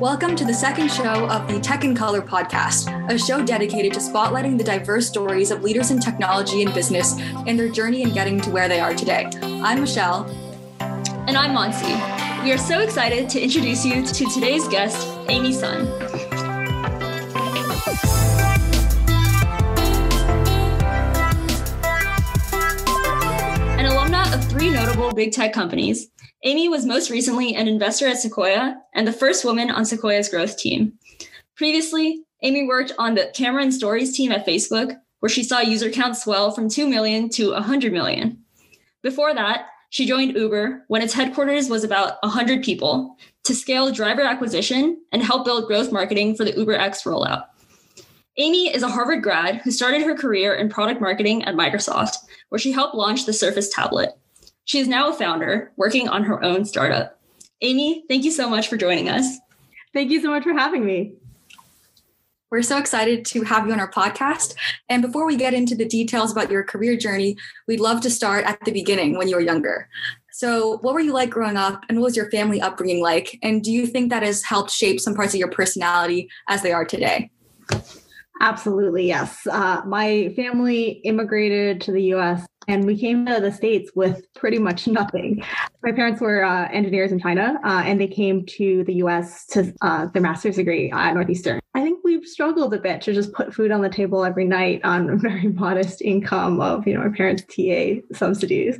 Welcome to the second show of the Tech in Color podcast, a show dedicated to spotlighting the diverse stories of leaders in technology and business and their journey in getting to where they are today. I'm Michelle. And I'm Monsi. We are so excited to introduce you to today's guest, Amy Sun. An alumna of three notable big tech companies, Amy was most recently an investor at Sequoia and the first woman on Sequoia's growth team. Previously, Amy worked on the camera and stories team at Facebook, where she saw user counts swell from 2 million to 100 million. Before that, she joined Uber when its headquarters was about 100 people to scale driver acquisition and help build growth marketing for the UberX rollout. Amy is a Harvard grad who started her career in product marketing at Microsoft, where she helped launch the Surface tablet. She is now a founder working on her own startup. Amy, thank you so much for joining us. Thank you so much for having me. We're so excited to have you on our podcast. And before we get into the details about your career journey, we'd love to start at the beginning when you were younger. So, what were you like growing up, and what was your family upbringing like? And do you think that has helped shape some parts of your personality as they are today? Absolutely, yes. Uh, my family immigrated to the US and we came to the States with pretty much nothing. My parents were uh, engineers in China uh, and they came to the US to uh, their master's degree at Northeastern. I think we've struggled a bit to just put food on the table every night on a very modest income of, you know, my parents' TA subsidies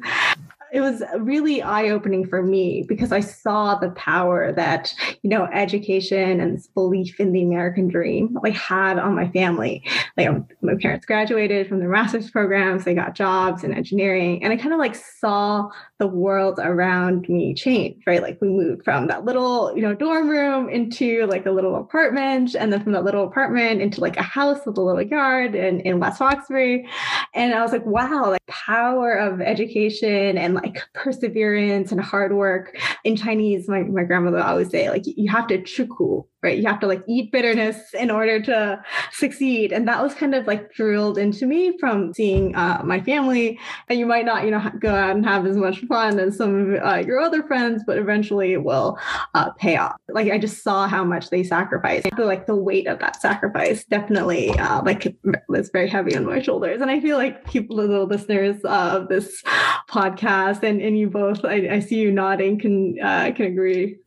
it was really eye-opening for me because I saw the power that you know education and this belief in the American dream like had on my family. Like my parents graduated from their master's programs, they got jobs in engineering, and I kind of like saw the world around me change. Right, like we moved from that little you know dorm room into like a little apartment, and then from that little apartment into like a house with a little yard in, in West Roxbury, and I was like, wow, like power of education and like perseverance and hard work. In Chinese, my, my grandmother always say, like, you have to chuku, right? You have to like eat bitterness in order to succeed. And that was kind of like drilled into me from seeing uh, my family. And you might not, you know, go out and have as much fun as some of uh, your other friends, but eventually it will uh, pay off. Like I just saw how much they sacrificed. Feel like the weight of that sacrifice definitely uh, like was very heavy on my shoulders. And I feel like people, the listeners of this podcast, and, and you both, I, I see you nodding, can uh, can agree.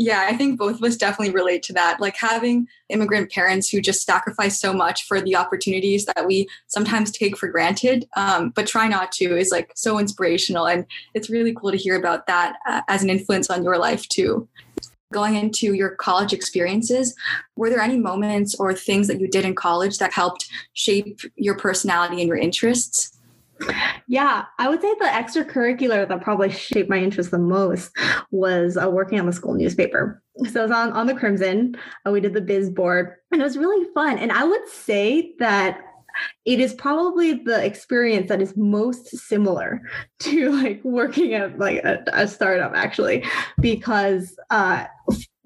Yeah, I think both of us definitely relate to that. Like having immigrant parents who just sacrifice so much for the opportunities that we sometimes take for granted, um, but try not to, is like so inspirational. And it's really cool to hear about that uh, as an influence on your life too. Going into your college experiences, were there any moments or things that you did in college that helped shape your personality and your interests? Yeah, I would say the extracurricular that probably shaped my interest the most was uh, working on the school newspaper. So I was on, on the Crimson. Uh, we did the biz board, and it was really fun. And I would say that it is probably the experience that is most similar to like working at like a, a startup actually because uh,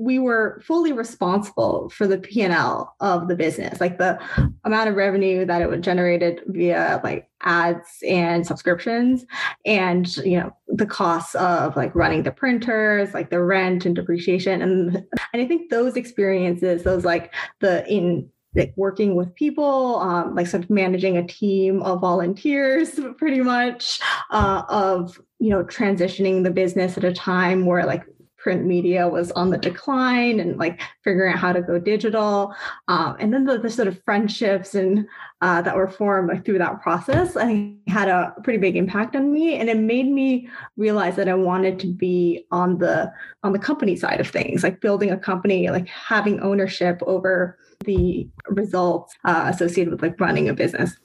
we were fully responsible for the p&l of the business like the amount of revenue that it would generated via like ads and subscriptions and you know the costs of like running the printers like the rent and depreciation. And and i think those experiences those like the in like working with people, um, like sort of managing a team of volunteers, pretty much, uh, of you know transitioning the business at a time where like print media was on the decline and like figuring out how to go digital. Um, and then the, the, sort of friendships and uh, that were formed like, through that process, I think had a pretty big impact on me. And it made me realize that I wanted to be on the on the company side of things, like building a company, like having ownership over the results uh, associated with like running a business.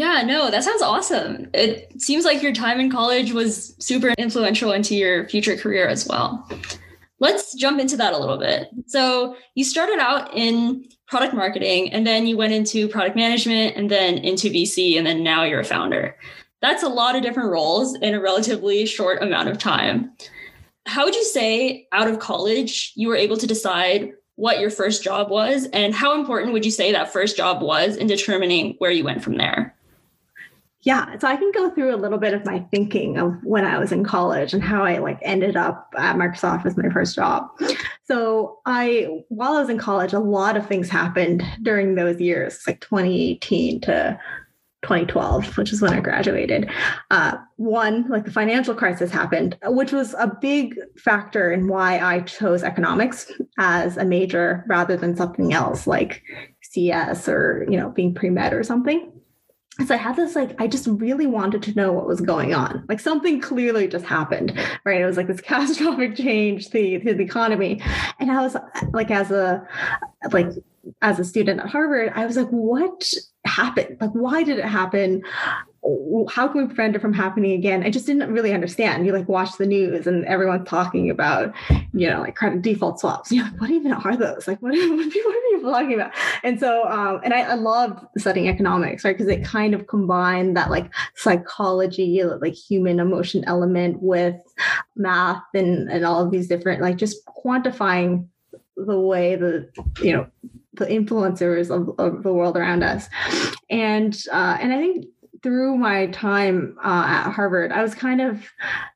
Yeah, no, that sounds awesome. It seems like your time in college was super influential into your future career as well. Let's jump into that a little bit. So, you started out in product marketing and then you went into product management and then into VC and then now you're a founder. That's a lot of different roles in a relatively short amount of time. How would you say out of college you were able to decide what your first job was and how important would you say that first job was in determining where you went from there? Yeah, so I can go through a little bit of my thinking of when I was in college and how I like ended up at Microsoft as my first job. So I, while I was in college, a lot of things happened during those years, like 2018 to 2012, which is when I graduated. Uh, one, like the financial crisis happened, which was a big factor in why I chose economics as a major rather than something else like CS or you know being pre med or something so I had this like I just really wanted to know what was going on. Like something clearly just happened, right? It was like this catastrophic change to to the economy, and I was like, as a like as a student at Harvard, I was like, what happened? Like, why did it happen? How can we prevent it from happening again? I just didn't really understand. You like watch the news and everyone's talking about, you know, like credit default swaps. You're like, what even are those? Like, what, what, are people talking about? And so, um, and I, I studying economics, right? Because it kind of combined that like psychology, like human emotion element with math and, and all of these different, like just quantifying the way the, you know, the influencers of, of the world around us. And, uh, and I think through my time uh, at Harvard, I was kind of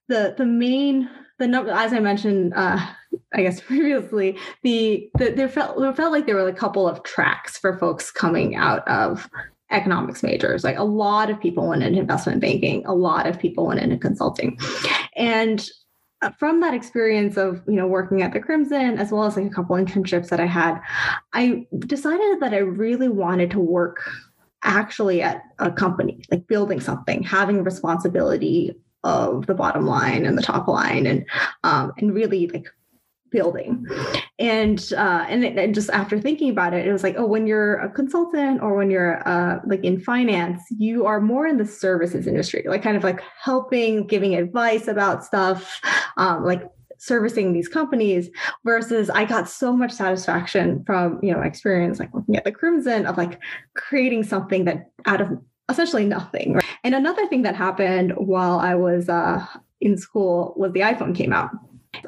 the the main the number as I mentioned, uh, I guess previously, the, the there felt there felt like there were a couple of tracks for folks coming out of economics majors. Like a lot of people went into investment banking, a lot of people went into consulting, and uh, from that experience of you know working at the crimson as well as like a couple internships that i had i decided that i really wanted to work actually at a company, like building something, having responsibility of the bottom line and the top line, and um, and really like building. And uh, and, it, and just after thinking about it, it was like, oh, when you're a consultant or when you're uh, like in finance, you are more in the services industry, like kind of like helping, giving advice about stuff, um, like servicing these companies versus I got so much satisfaction from, you know, my experience like looking at the Crimson of like creating something that out of essentially nothing. Right? And another thing that happened while I was uh, in school was the iPhone came out.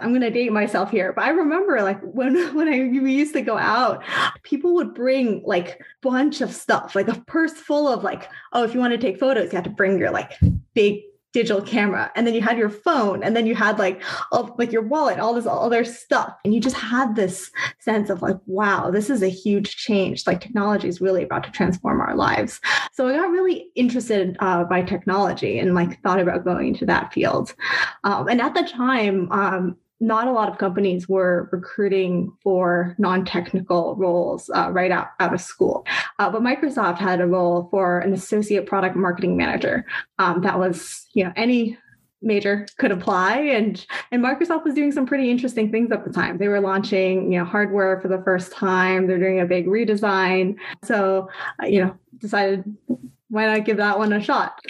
I'm to date myself here, but I remember like when when I we used to go out, people would bring like bunch of stuff, like a purse full of like, oh, if you want to take photos, you have to bring your like big digital camera and then you had your phone and then you had like all, like your wallet all this other stuff. And you just had this sense of like wow this is a huge change. Like technology is really about to transform our lives. So i got really interested uh, by technology and like thought about going into that field. Um, and at the time um, not a lot of companies were recruiting for non-technical roles uh, right out, out of school. Uh, but microsoft had a role for an associate product marketing manager. Um, that was you know any major could apply and and microsoft was doing some pretty interesting things at the time. They were launching you know hardware for the first time. They're doing a big redesign. So uh, you know decided why not give that one a shot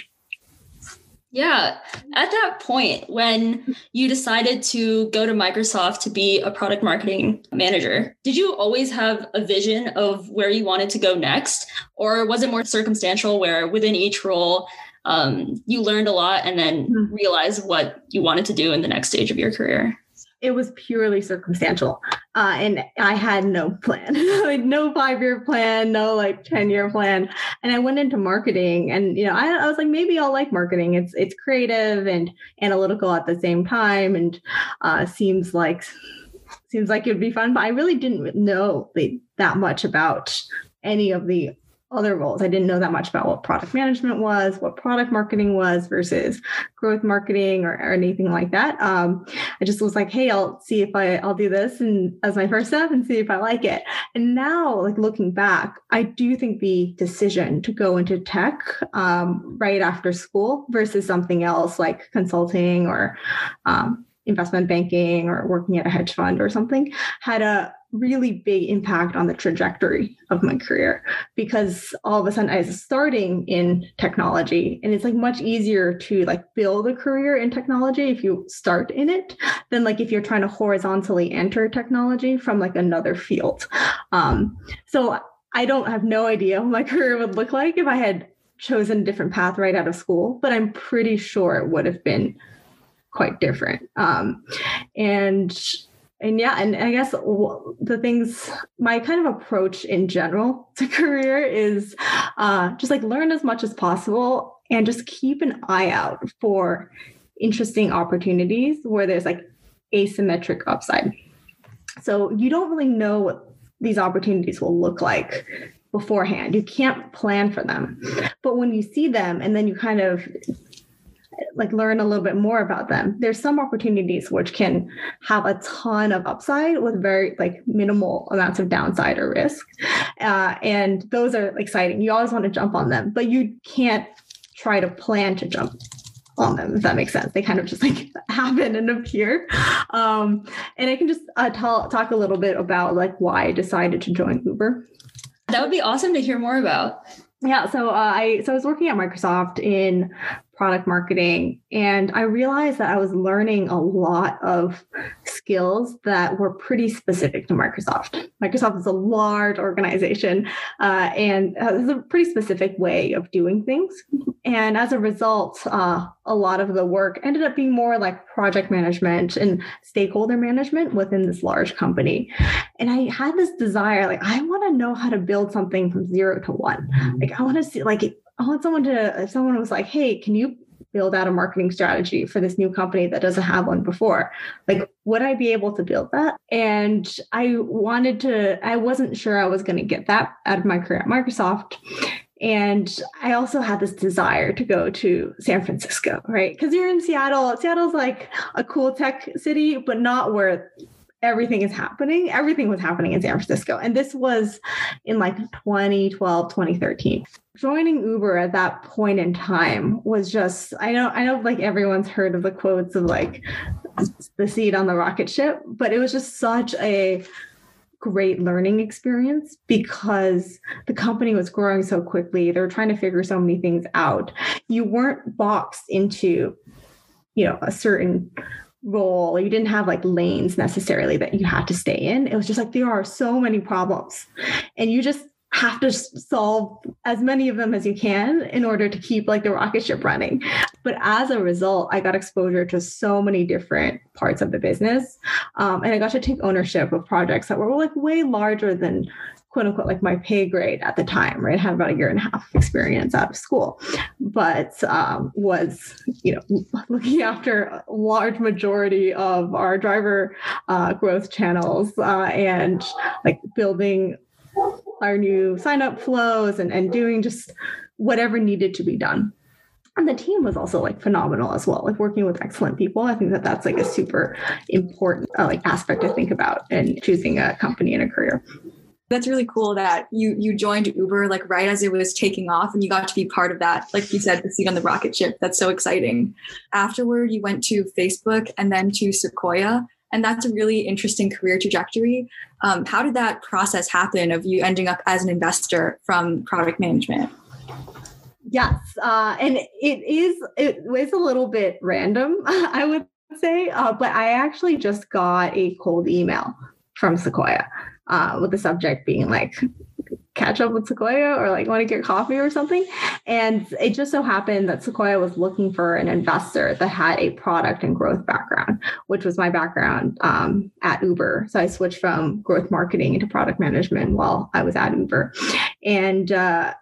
yeah. At that point, when you decided to go to Microsoft to be a product marketing manager, did you always have a vision of where you wanted to go next? Or was it more circumstantial where within each role, um, you learned a lot and then hmm. realized what you wanted to do in the next stage of your career? It was purely circumstantial. Uh, and i had no plan like no five year plan no like 10 year plan. And i went into marketing and you know I, I, was like maybe i'll like marketing. It's it's creative and analytical at the same time and uh, seems like seems like it would be fun. But i really didn't know that much about any of the other roles. I didn't know that much about what product management was, what product marketing was versus growth marketing or, or anything like that. Um, I just was like, hey, I'll see if I I'll do this and as my first step and see if I like it. And now, like looking back, I do think the decision to go into tech um, right after school versus something else like consulting or um, investment banking or working at a hedge fund or something had a really big impact on the trajectory of my career because all of a sudden I was starting in technology and it's like much easier to like build a career in technology if you start in it than like if you're trying to horizontally enter technology from like another field. Um, so I don't have no idea what my career would look like if I had chosen a different path right out of school, but I'm pretty sure it would have been quite different. Um, and and yeah, and I guess the things, my kind of approach in general to career is uh, just like learn as much as possible and just keep an eye out for interesting opportunities where there's like asymmetric upside. So you don't really know what these opportunities will look like beforehand. You can't plan for them. But when you see them and then you kind of like learn a little bit more about them. There's some opportunities which can have a ton of upside with very like minimal amounts of downside or risk. Uh, and those are exciting. You always want to jump on them but you can't try to plan to jump on them if that makes sense. They kind of just like happen and appear. Um, and i can just uh, tell, talk a little bit about like why i decided to join uber. That would be awesome to hear more about. Yeah, so uh, I so I was working at Microsoft in product marketing. And I realized that I was learning a lot of skills that were pretty specific to Microsoft. Microsoft is a large organization uh, and has a pretty specific way of doing things. And as a result, uh, a lot of the work ended up being more like project management and stakeholder management within this large company. And I had this desire, like, I want to know how to build something from zero to one. Like, I want to see, like, I want someone to, if someone was like, hey, can you build out a marketing strategy for this new company that doesn't have one before? Like, would I be able to build that? And I wanted to, I wasn't sure I was going to get that out of my career at Microsoft. And I also had this desire to go to San Francisco, right? Because you're in Seattle. Seattle's like a cool tech city, but not where everything is happening. Everything was happening in San Francisco. And this was in like 2012, 2013 joining Uber at that point in time was just I know I know like everyone's heard of the quotes of like the seat on the rocket ship, but it was just such a great learning experience because the company was growing so quickly. They were trying to figure so many things out. You weren't boxed into, you know, a certain role. You didn't have like lanes necessarily that you had to stay in. It was just like there are so many problems. And you just have to solve as many of them as you can in order to keep like the rocket ship running. But as a result, I got exposure to so many different parts of the business. Um, and I got to take ownership of projects that were like way larger than quote unquote like my pay grade at the time, right? I had about a year and a half experience out of school, but um, was, you know, looking after a large majority of our driver uh, growth channels uh, and like building our new sign up flows and, and doing just whatever needed to be done. And the team was also like phenomenal as well like working with excellent people. I think that that's like a super important uh, like aspect to think about in choosing a company and a career that's really cool that you you joined uber like right as it was taking off and you got to be part of that like you said the seat on the rocket ship that's so exciting afterward you went to facebook and then to sequoia and that's a really interesting career trajectory. Um, how did that process happen of you ending up as an investor from product management? Yes, uh, and it is it was a little bit random, I would say, uh, but I actually just got a cold email from Sequoia uh, with the subject being like catch up with Sequoia or like want to get coffee or something. And it just so happened that Sequoia was looking for an investor that had a product and growth background, which was my background um, at Uber. So I switched from growth marketing into product management while I was at Uber. And uh,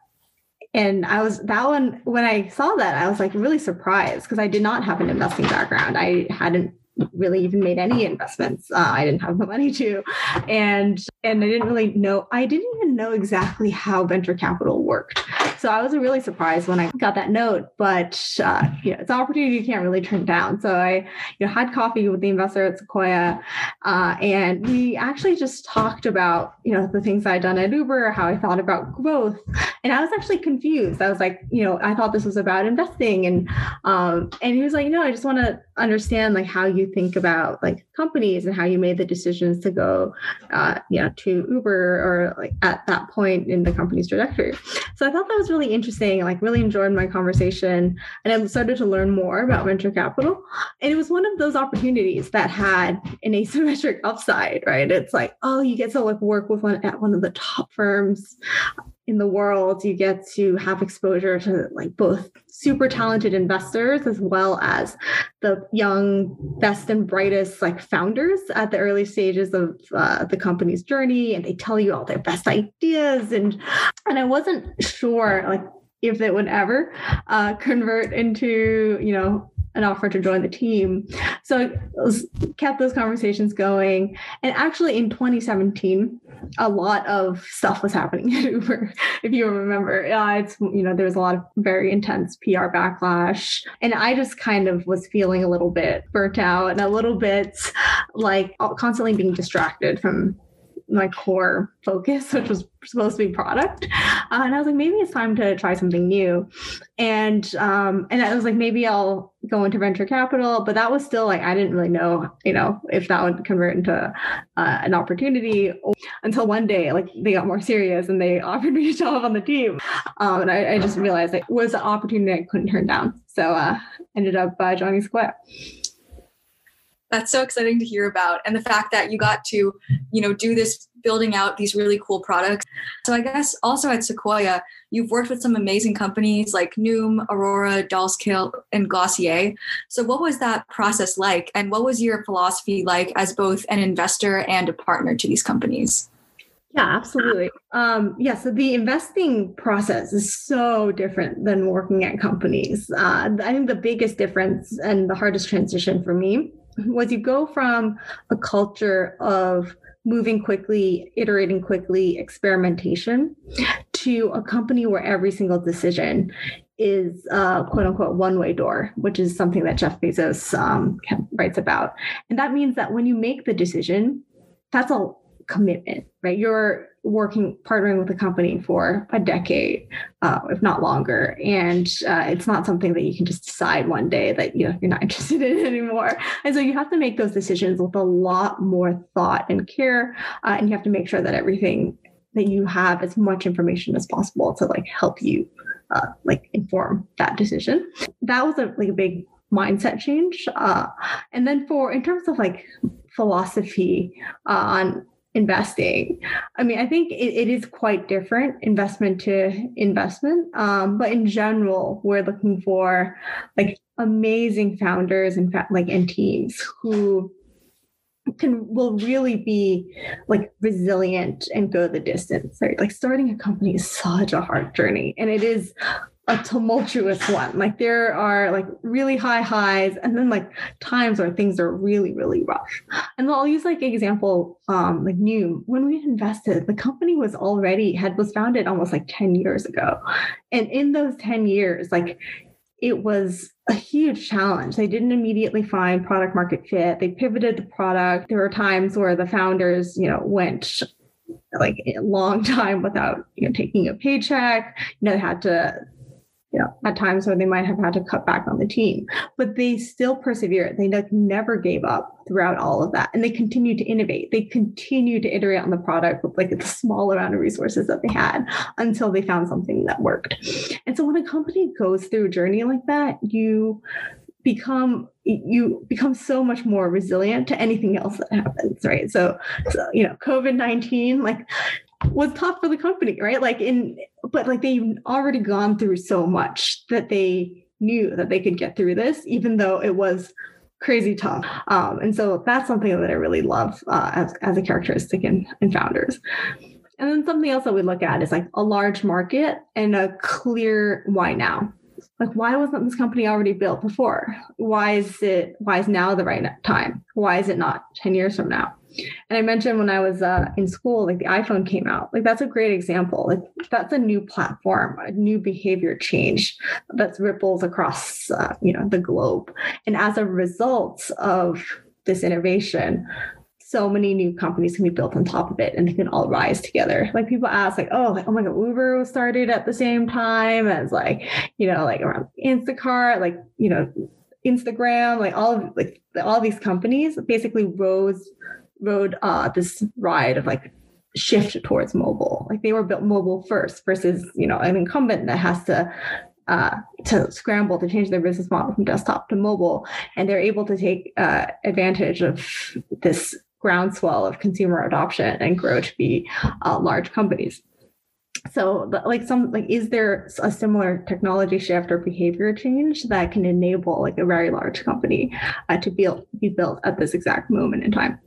and I was that one when I saw that I was like really surprised because I did not have an investing background. I hadn't really even made any investments. Uh, I didn't have the money to, and and I didn't really know. I didn't even know exactly how venture capital worked. So I was really surprised when I got that note. But uh, it's an opportunity you can't really turn down. So I you know had coffee with the investor at Sequoia, uh, and we actually just talked about you know the things I'd done at Uber, how I thought about growth, and I was actually confused. I was like, you know, I thought this was about investing, and um, and he was like, no, I just want to understand like how you think about like companies and how you made the decisions to go uh, you know to uber or like at that point in the company's trajectory. So i thought that was really interesting like really enjoyed my conversation and i started to learn more about venture capital. And it was one of those opportunities that had an asymmetric upside right? It's like oh you get to like work with one at one of the top firms in the world, you get to have exposure to like both super talented investors as well as the young, best and brightest like founders at the early stages of uh, the company's journey, and they tell you all their best ideas. and And I wasn't sure like if it would ever uh, convert into you know an offer to join the team. So I kept those conversations going. And actually, in 2017, a lot of stuff was happening at Uber. If you remember, uh, it's you know there was a lot of very intense PR backlash, and I just kind of was feeling a little bit burnt out and a little bit like constantly being distracted from my core focus, which was supposed to be product. Uh, and I was like, maybe it's time to try something new. And um, and I was like, maybe I'll go into venture capital. But that was still like I didn't really know, you know, if that would convert into uh, an opportunity until one day, like they got more serious and they offered me a job on the team. Um, and I, I, just realized it was an opportunity I couldn't turn down. So uh, ended up uh, joining Sequoia that's so exciting to hear about. And the fact that you got to you know do this building out these really cool products. So i guess also at sequoia you've worked with some amazing companies like noom aurora Dolls Kill and glossier. So what was that process like? And what was your philosophy like as both an investor and a partner to these companies? Yeah, absolutely. Um, yeah, so the investing process is so different than working at companies. Uh, I think the biggest difference and the hardest transition for me was you go from a culture of moving quickly, iterating quickly, experimentation to a company where every single decision is uh, quote unquote one way door, which is something that Jeff Bezos um, writes about. And that means that when you make the decision, that's a commitment, right? You're working, partnering with a company for a decade, uh, if not longer, and uh, it's not something that you can just decide one day that you know you're not interested in anymore. And so you have to make those decisions with a lot more thought and care, uh, and you have to make sure that everything that you have as much information as possible to like help you uh, like inform that decision. That was a like a big mindset change. Uh, and then for in terms of like philosophy uh, on investing. I mean, I think it, it is quite different investment to investment. Um, but in general, we're looking for like amazing founders and like and teams who can will really be like resilient and go the distance right like starting a company is such a hard journey and it is a tumultuous one. Like there are like really high highs and then like times where things are really, really rough. And I'll use like example, um, like Noom. When we invested, the company was already had was founded almost like 10 years ago. And in those 10 years, like it was a huge challenge. They didn't immediately find product market fit. They pivoted the product. There were times where the founders, you know, went like a long time without you know taking a paycheck you know had to you know, at times where they might have had to cut back on the team, but they still persevered. They like never gave up throughout all of that. And they continued to innovate. They continued to iterate on the product with like the small amount of resources that they had until they found something that worked. And so when a company goes through a journey like that, you become you become so much more resilient to anything else that happens right so, so you know covid-19 like was tough for the company, right? Like in, but like they've already gone through so much that they knew that they could get through this, even though it was crazy tough. Um, and so that's something that I really love uh, as, as a characteristic in, in founders. And then something else that we look at is like a large market and a clear why now. Like, why wasn't this company already built before? Why is it, why is now the right time? Why is it not 10 years from now? And I mentioned when I was uh, in school, like the iPhone came out. Like that's a great example. Like that's a new platform, a new behavior change that ripples across, uh, you know, the globe. And as a result of this innovation, so many new companies can be built on top of it and they can all rise together. Like people ask, like, oh, like, oh my God, Uber was started at the same time as like, you know, like around Instacart, like, you know, Instagram, like all of like all these companies basically rose rode uh, this ride of like shift towards mobile. Like they were built mobile first versus, you know, an incumbent that has to uh, to scramble to change their business model from desktop to mobile. And they're able to take uh, advantage of this groundswell of consumer adoption and grow to be uh, large companies. so like some like is there a similar technology shift or behavior change that can enable like a very large company uh, to be, be built at this exact moment in time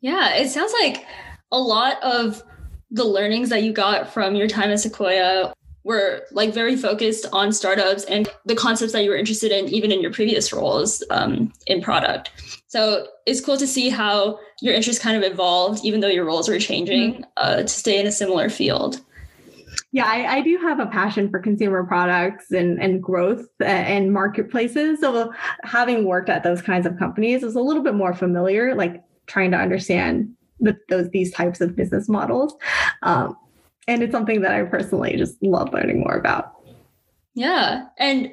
yeah it sounds like a lot of the learnings that you got from your time at sequoia were like very focused on startups and the concepts that you were interested in even in your previous roles um, in product so it's cool to see how your interests kind of evolved even though your roles were changing mm-hmm. uh, to stay in a similar field yeah, I, I, do have a passion for consumer products and, and growth uh, and marketplaces. So having worked at those kinds of companies is a little bit more familiar, like trying to understand the, those these types of business models. Um, and it's something that I personally just love learning more about. Yeah. And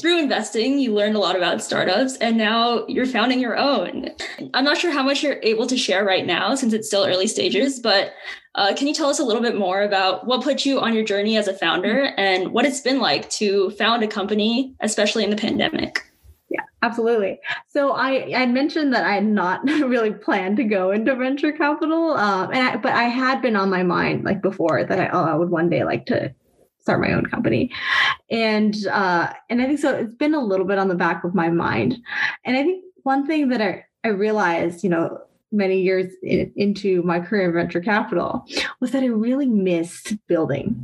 through investing, you learned a lot about startups and now you're founding your own. I'm not sure how much you're able to share right now since it's still early stages, but uh, can you tell us a little bit more about what put you on your journey as a founder and what it's been like to found a company, especially in the pandemic? Absolutely. So I, I mentioned that I had not really planned to go into venture capital, um, and I, but I had been on my mind like before that I, oh, I would one day like to start my own company, and uh, and I think so. It's been a little bit on the back of my mind, and I think one thing that I I realized, you know, many years in, into my career in venture capital was that I really missed building.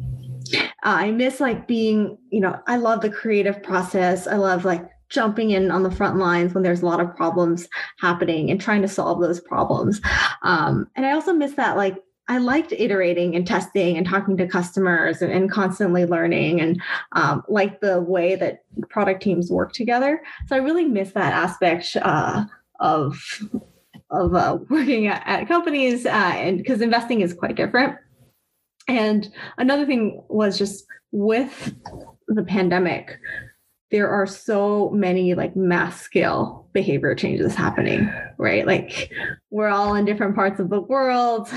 Uh, I miss like being, you know, I love the creative process. I love like jumping in on the front lines when there's a lot of problems happening and trying to solve those problems. Um, and I also miss that like I liked iterating and testing and talking to customers and, and constantly learning and um, like the way that product teams work together. So I really miss that aspect uh, of of uh, working at, at companies uh, and because investing is quite different and another thing was just with the pandemic there are so many like mass scale behavior changes happening right like we're all in different parts of the world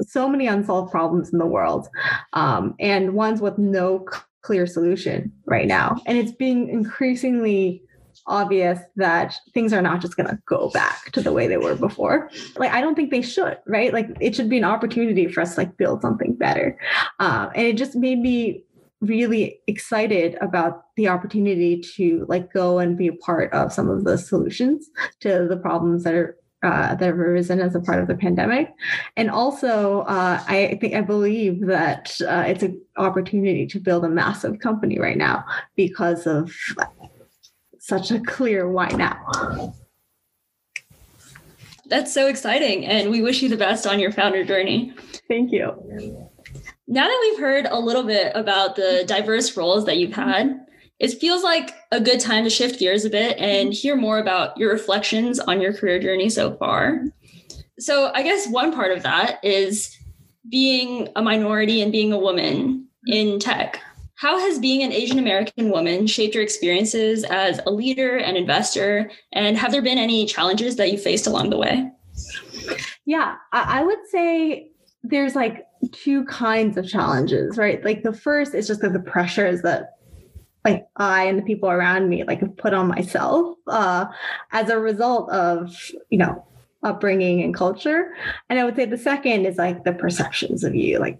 so many unsolved problems in the world um, and ones with no clear solution right now and it's being increasingly obvious that things are not just going to go back to the way they were before. Like, I don't think they should, right? Like, it should be an opportunity for us to like build something better. Uh, and it just made me really excited about the opportunity to like go and be a part of some of the solutions to the problems that are uh, that have arisen as a part of the pandemic, and also uh, I think I believe that uh, it's an opportunity to build a massive company right now because of such a clear why now. That's so exciting. And we wish you the best on your founder journey. Thank you. Now that we've heard a little bit about the mm-hmm. diverse roles that you've had, mm-hmm. it feels like a good time to shift gears a bit and mm-hmm. hear more about your reflections on your career journey so far. So, I guess one part of that is being a minority and being a woman in tech. How has being an Asian American woman shaped your experiences as a leader and investor? And have there been any challenges that you faced along the way? Yeah, I would say there's like two kinds of challenges, right? Like the first is just that the pressures that like I and the people around me like have put on myself uh, as a result of you know upbringing and culture. And I would say the second is like the perceptions of you, like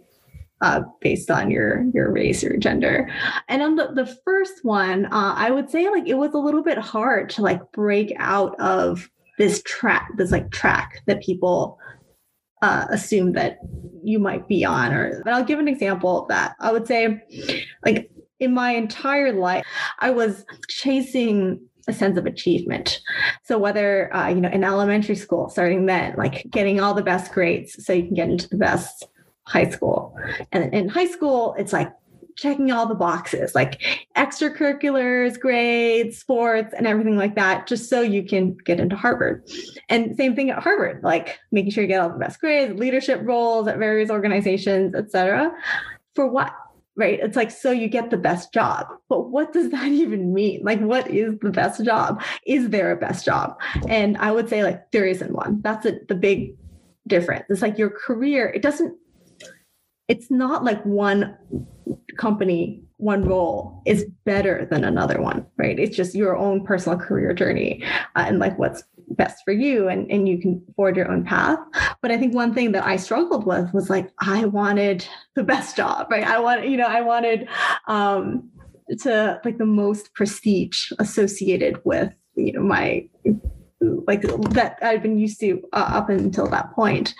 uh, based on your your race or gender. And on the, the first one, uh, I would say like it was a little bit hard to like break out of this track, this like track that people uh, assume that you might be on. Or and I'll give an example of that. I would say, like in my entire life, I was chasing a sense of achievement. So whether uh, you know in elementary school, starting then, like getting all the best grades so you can get into the best high school. And in high school, it's like checking all the boxes, like extracurriculars, grades, sports, and everything like that, just so you can get into Harvard. And same thing at Harvard, like making sure you get all the best grades, leadership roles at various organizations, etc. For what? Right. It's like, so you get the best job. But what does that even mean? Like, what is the best job? Is there a best job? And I would say, like, there isn't one. That's a, the big difference. It's like your career, it doesn't it's not like one company one role is better than another one right it's just your own personal career journey uh, and like what's best for you and, and you can forge your own path. But I think one thing that I struggled with was like, I wanted the best job, right? I want, you know, I wanted um, to like the most prestige associated with, you know, my like that I've been used to uh, up until that point.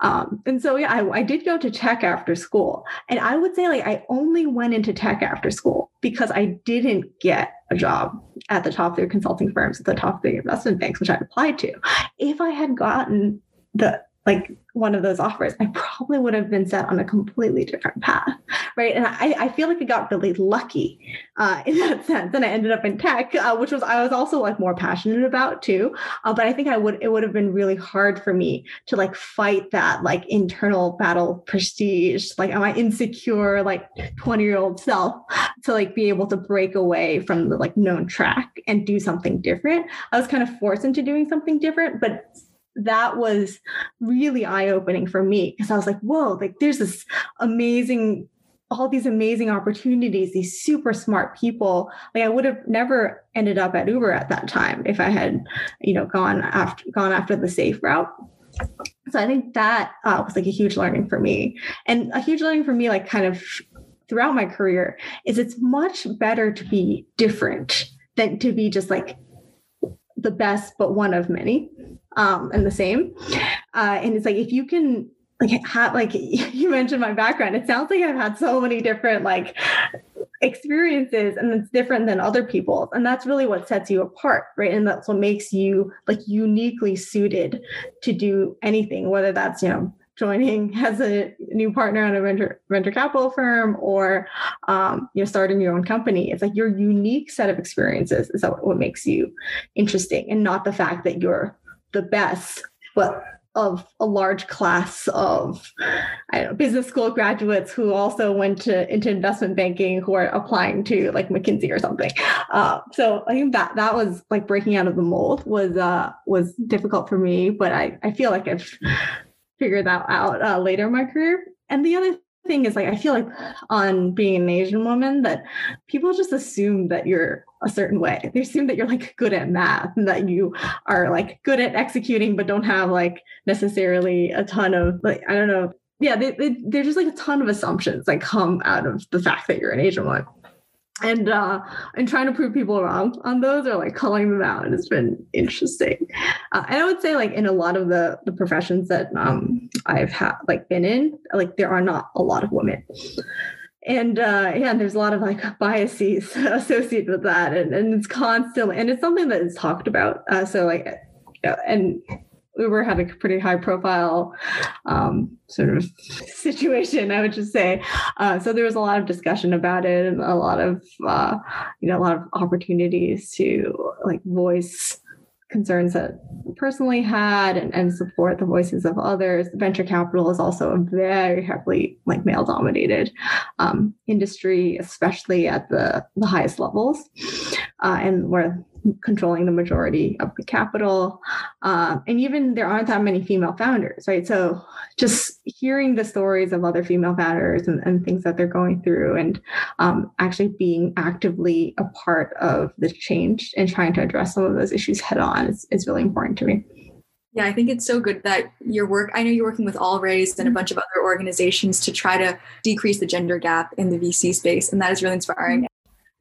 Um, and so, yeah, I, I, did go to tech after school. And I would say, like, I only went into tech after school because I didn't get a job at the top of three consulting firms, at the top three investment banks, which I applied to. If I had gotten the like one of those offers, I probably would have been set on a completely different path, right? And I, I feel like I got really lucky uh, in that sense, and I ended up in tech, uh, which was I was also like more passionate about too. Uh, but I think I would it would have been really hard for me to like fight that like internal battle prestige, like my insecure like twenty year old self to like be able to break away from the like known track and do something different. I was kind of forced into doing something different, but that was really eye opening for me because I was like, whoa, like there's this amazing, all these amazing opportunities, these super smart people. Like I would have never ended up at Uber at that time if I had, you know, gone after gone after the safe route. So I think that uh, was like a huge learning for me, and a huge learning for me, like kind of throughout my career, is it's much better to be different than to be just like the best but one of many um, and the same. Uh, and it's like if you can like have like you mentioned my background, it sounds like I've had so many different like experiences and it's different than other people's and that's really what sets you apart right and that's what makes you like uniquely suited to do anything whether that's you know joining as a new partner on a venture venture capital firm or um, you know starting your own company it's like your unique set of experiences is what makes you interesting and not the fact that you're the best, but of a large class of know, business school graduates who also went to into investment banking who are applying to like McKinsey or something. Uh, so I think that that was like breaking out of the mold was uh, was difficult for me, but I I feel like I've figured that out uh, later in my career. And the other thing is like I feel like on being an Asian woman that people just assume that you're a certain way. They assume that you're like good at math and that you are like good at executing, but don't have like necessarily a ton of like I don't know. Yeah, they, they, they're just like a ton of assumptions that come out of the fact that you're an Asian woman and uh and trying to prove people wrong on those or like calling them out and it's been interesting. Uh, and i would say like in a lot of the the professions that um i've had like been in like there are not a lot of women. And uh yeah there's a lot of like biases associated with that. And, and it's constantly and it's something that is talked about. Uh so like and Uber had a pretty high profile um, sort of situation, I would just say. Uh, so there was a lot of discussion about it and a lot of, uh, you know, a lot of opportunities to like voice concerns that personally had and, and support the voices of others. Venture capital is also a very heavily like male dominated um, industry, especially at the, the highest levels. Uh, and where controlling the majority of the capital. Um, and even there aren't that many female founders, right? So just hearing the stories of other female founders and, and things that they're going through and um, actually being actively a part of the change and trying to address some of those issues head on is, is really important to me. Yeah, I think it's so good that your work, I know you're working with All Raise and a bunch of other organizations to try to decrease the gender gap in the VC space. And that is really inspiring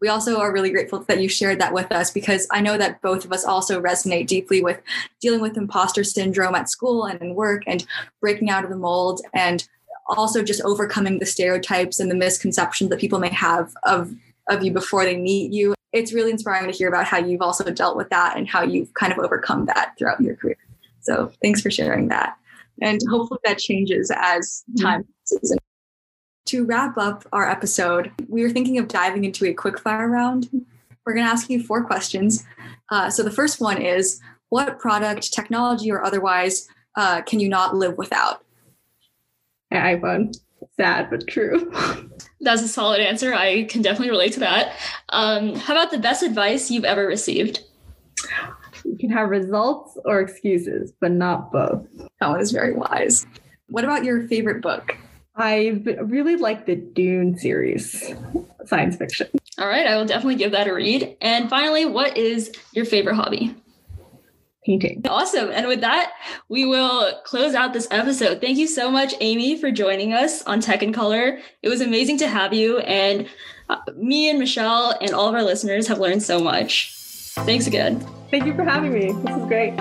we also are really grateful that you shared that with us because I know that both of us also resonate deeply with dealing with imposter syndrome at school and in work and breaking out of the mold and also just overcoming the stereotypes and the misconceptions that people may have of of you before they meet you. It's really inspiring to hear about how you've also dealt with that and how you've kind of overcome that throughout your career. So thanks for sharing that. And hopefully that changes as mm-hmm. time passes to wrap up our episode, we were thinking of diving into a quick fire round. We're going to ask you four questions. Uh, so the first one is What product, technology, or otherwise uh, can you not live without? My iPhone. Sad, but true. That's a solid answer. I can definitely relate to that. Um, how about the best advice you've ever received? You can have results or excuses, but not both. That one is very wise. What about your favorite book? I really like the Dune series, science fiction. All right, I will definitely give that a read. And finally, what is your favorite hobby? painting. Awesome. And with that, we will close out this episode. Thank you so much, Amy, for joining us on Tech in Color. It was amazing to have you. And uh, me and Michelle and all of our listeners have learned so much. Thanks again. Thank you for having me. This is great.